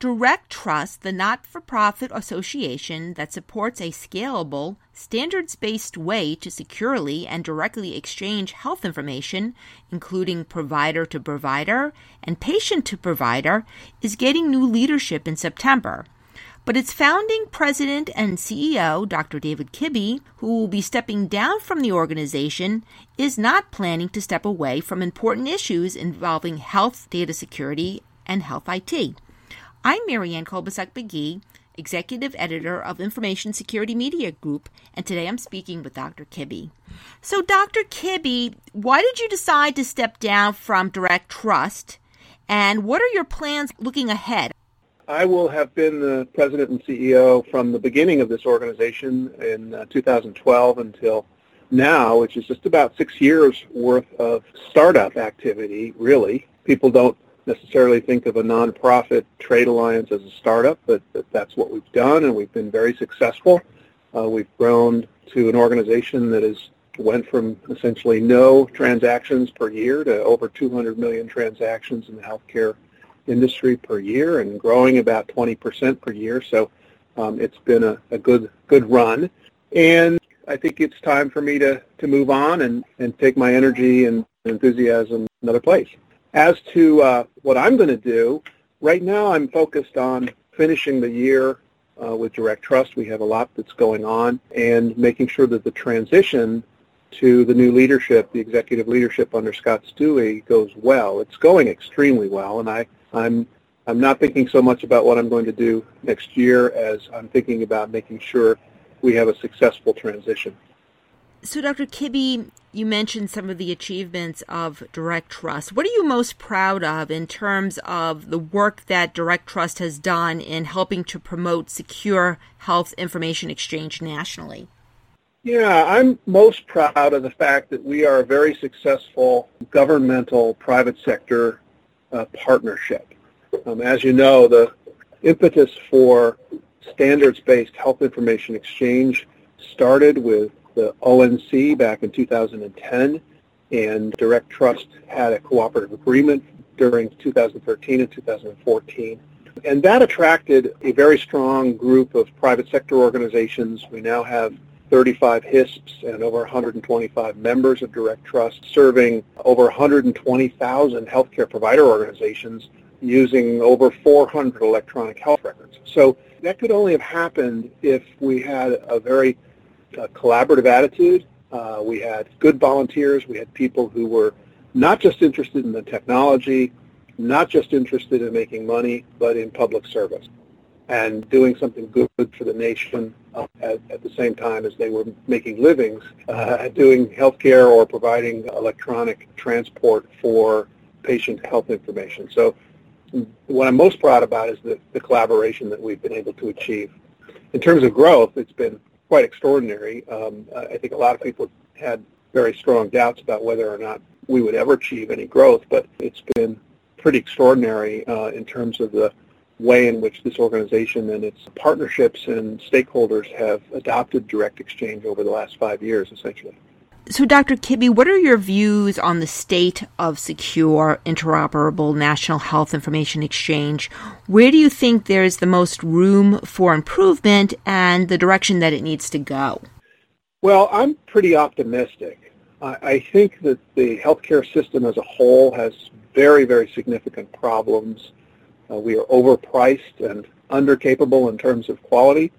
Direct Trust, the not for profit association that supports a scalable, standards based way to securely and directly exchange health information, including provider to provider and patient to provider, is getting new leadership in September. But its founding president and CEO, Dr. David Kibbe, who will be stepping down from the organization, is not planning to step away from important issues involving health data security and health IT. I'm Marianne Kolbasuk McGee, Executive Editor of Information Security Media Group, and today I'm speaking with Dr. Kibbe. So, Dr. Kibbe, why did you decide to step down from Direct Trust, and what are your plans looking ahead? I will have been the president and CEO from the beginning of this organization in uh, 2012 until now, which is just about six years worth of startup activity, really. People don't necessarily think of a nonprofit trade alliance as a startup, but, but that's what we've done, and we've been very successful. Uh, we've grown to an organization that has went from essentially no transactions per year to over 200 million transactions in the healthcare industry per year and growing about 20% per year. So um, it's been a, a, good good run. And I think it's time for me to, to move on and, and take my energy and enthusiasm another place. As to uh, what I'm going to do, right now I'm focused on finishing the year uh, with Direct Trust. We have a lot that's going on and making sure that the transition to the new leadership, the executive leadership under Scott Stuewe goes well. It's going extremely well, and I, I'm I'm not thinking so much about what I'm going to do next year as I'm thinking about making sure we have a successful transition. So, Dr. Kibbe, you mentioned some of the achievements of Direct Trust. What are you most proud of in terms of the work that Direct Trust has done in helping to promote secure health information exchange nationally? Yeah, I'm most proud of the fact that we are a very successful governmental private sector uh, partnership. Um, as you know, the impetus for standards-based health information exchange started with the ONC back in 2010, and Direct Trust had a cooperative agreement during 2013 and 2014. And that attracted a very strong group of private sector organizations. We now have 35 HISPs and over 125 members of Direct Trust serving over 120,000 healthcare provider organizations using over 400 electronic health records. So that could only have happened if we had a very a collaborative attitude. Uh, we had good volunteers. We had people who were not just interested in the technology, not just interested in making money, but in public service and doing something good for the nation uh, at, at, the same time as they were making livings, uh, doing healthcare or providing electronic transport for patient health information. So what I'm most proud about is the, the collaboration that we've been able to achieve. In terms of growth, it's been quite extraordinary. Um, I think a lot of people had very strong doubts about whether or not we would ever achieve any growth, but it's been pretty extraordinary uh, in terms of the way in which this organization and its partnerships and stakeholders have adopted direct exchange over the last five years, essentially. So, Dr. Kibbe, what are your views on the state of secure, interoperable national health information exchange? Where do you think there is the most room for improvement and the direction that it needs to go? Well, I'm pretty optimistic. I, I think that the healthcare system as a whole has very, very significant problems. Uh, we are overpriced and undercapable in terms of quality.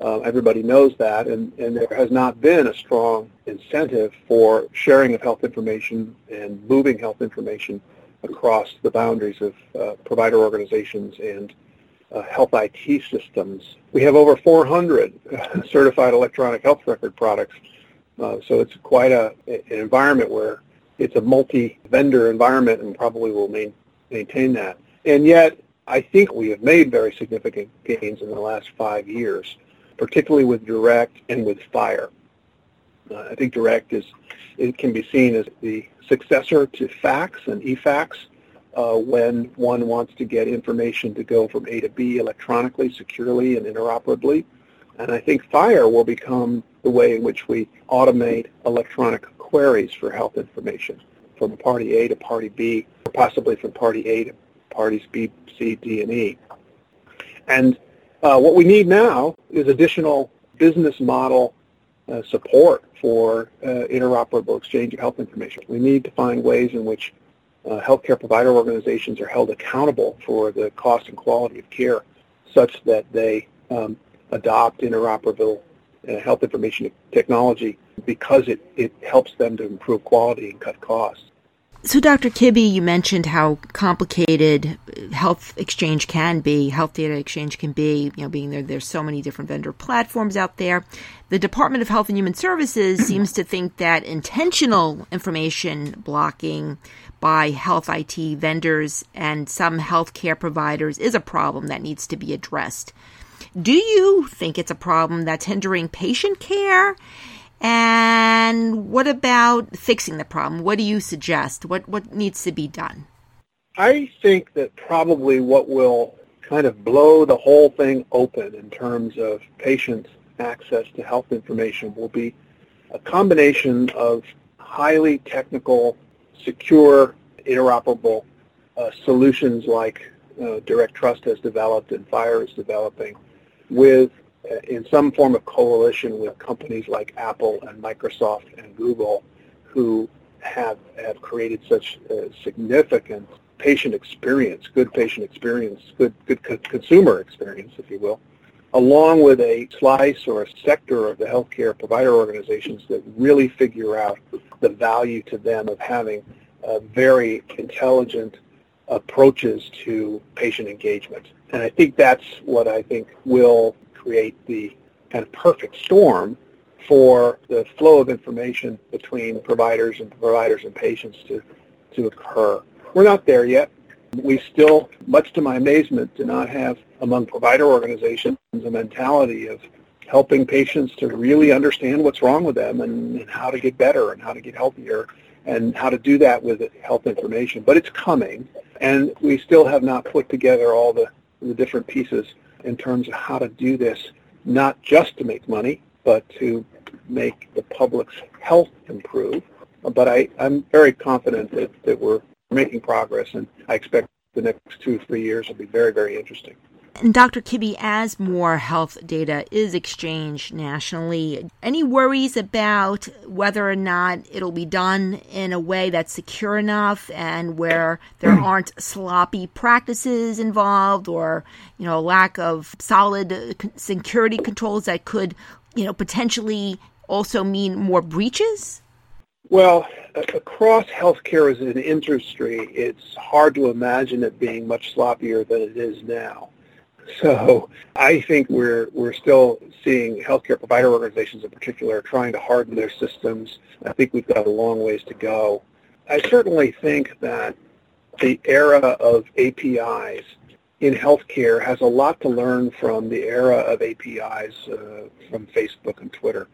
Uh, everybody knows that, and, and there has not been a strong incentive for sharing of health information and moving health information across the boundaries of uh, provider organizations and uh, health IT systems. We have over 400 certified electronic health record products, uh, so it's quite a, an environment where it's a multi-vendor environment and probably will main, maintain that. And yet, I think we have made very significant gains in the last five years particularly with direct and with FHIR. Uh, I think direct is it can be seen as the successor to fax and eFax uh, when one wants to get information to go from A to B electronically, securely, and interoperably. And I think FHIR will become the way in which we automate electronic queries for health information from party A to party B, or possibly from party A to parties B, C, D, and E. And uh, what we need now is additional business model uh, support for uh, interoperable exchange of health information. We need to find ways in which uh, healthcare provider organizations are held accountable for the cost and quality of care such that they um, adopt interoperable uh, health information technology because it, it helps them to improve quality and cut costs. So, Dr. Kibbe, you mentioned how complicated health exchange can be, health data exchange can be, you know, being there, there's so many different vendor platforms out there. The Department of Health and Human Services seems to think that intentional information blocking by health IT vendors and some healthcare providers is a problem that needs to be addressed. Do you think it's a problem that's hindering patient care? And what about fixing the problem? What do you suggest? What what needs to be done? I think that probably what will kind of blow the whole thing open in terms of patients' access to health information will be a combination of highly technical, secure, interoperable uh, solutions like uh, Direct Trust has developed and FHIR is developing with in some form of coalition with companies like Apple and Microsoft and Google who have, have created such a significant patient experience, good patient experience, good, good co- consumer experience, if you will, along with a slice or a sector of the healthcare provider organizations that really figure out the value to them of having uh, very intelligent approaches to patient engagement. And I think that's what I think will create the kind of perfect storm for the flow of information between providers and providers and patients to, to occur. We're not there yet. We still, much to my amazement, do not have among provider organizations a mentality of helping patients to really understand what's wrong with them and, and how to get better and how to get healthier and how to do that with health information. But it's coming, and we still have not put together all the, the different pieces in terms of how to do this, not just to make money, but to make the public's health improve. But I, I'm very confident that, that we're making progress, and I expect the next two, three years will be very, very interesting. And Dr. Kibbe, as more health data is exchanged nationally, any worries about whether or not it'll be done in a way that's secure enough and where there hmm. aren't sloppy practices involved or, you know, lack of solid security controls that could, you know, potentially also mean more breaches? Well, across healthcare as an industry, it's hard to imagine it being much sloppier than it is now. So I think we're we're still seeing healthcare provider organizations in particular trying to harden their systems. I think we've got a long ways to go. I certainly think that the era of APIs in healthcare has a lot to learn from the era of APIs uh, from Facebook and Twitter,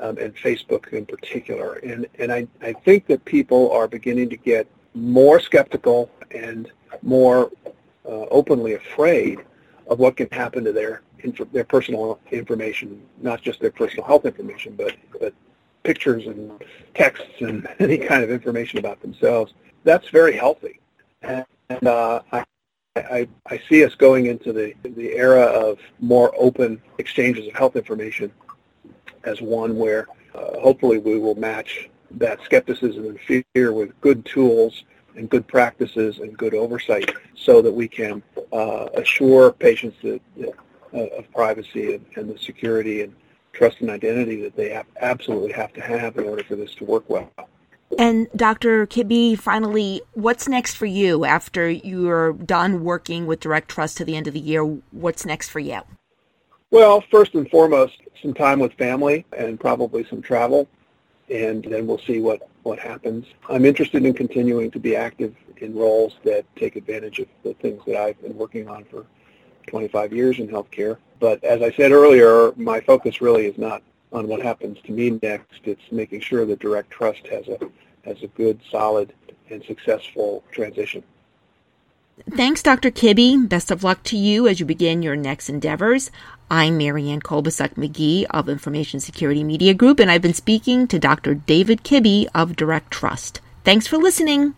um, and Facebook in particular. And, and I, I think that people are beginning to get more skeptical and more uh, openly afraid of what can happen to their their personal information, not just their personal health information, but but pictures and texts and any kind of information about themselves. That's very healthy, and, and uh, I, I I see us going into the the era of more open exchanges of health information as one where uh, hopefully we will match that skepticism and fear with good tools and good practices and good oversight so that we can uh, assure patients that, uh, of privacy and, and, the security and trust and identity that they have, absolutely have to have in order for this to work well. And Dr. Kibbe, finally, what's next for you after you're done working with Direct Trust to the end of the year? What's next for you? Well, first and foremost, some time with family and probably some travel, and then we'll see what what happens. I'm interested in continuing to be active in roles that take advantage of the things that I've been working on for 25 years in healthcare. But as I said earlier, my focus really is not on what happens to me next. It's making sure that Direct Trust has a has a good, solid, and successful transition. Thanks, Dr. Kibbe. Best of luck to you as you begin your next endeavors. I'm Marianne Kolbasuk McGee of Information Security Media Group, and I've been speaking to Dr. David Kibbe of Direct Trust. Thanks for listening.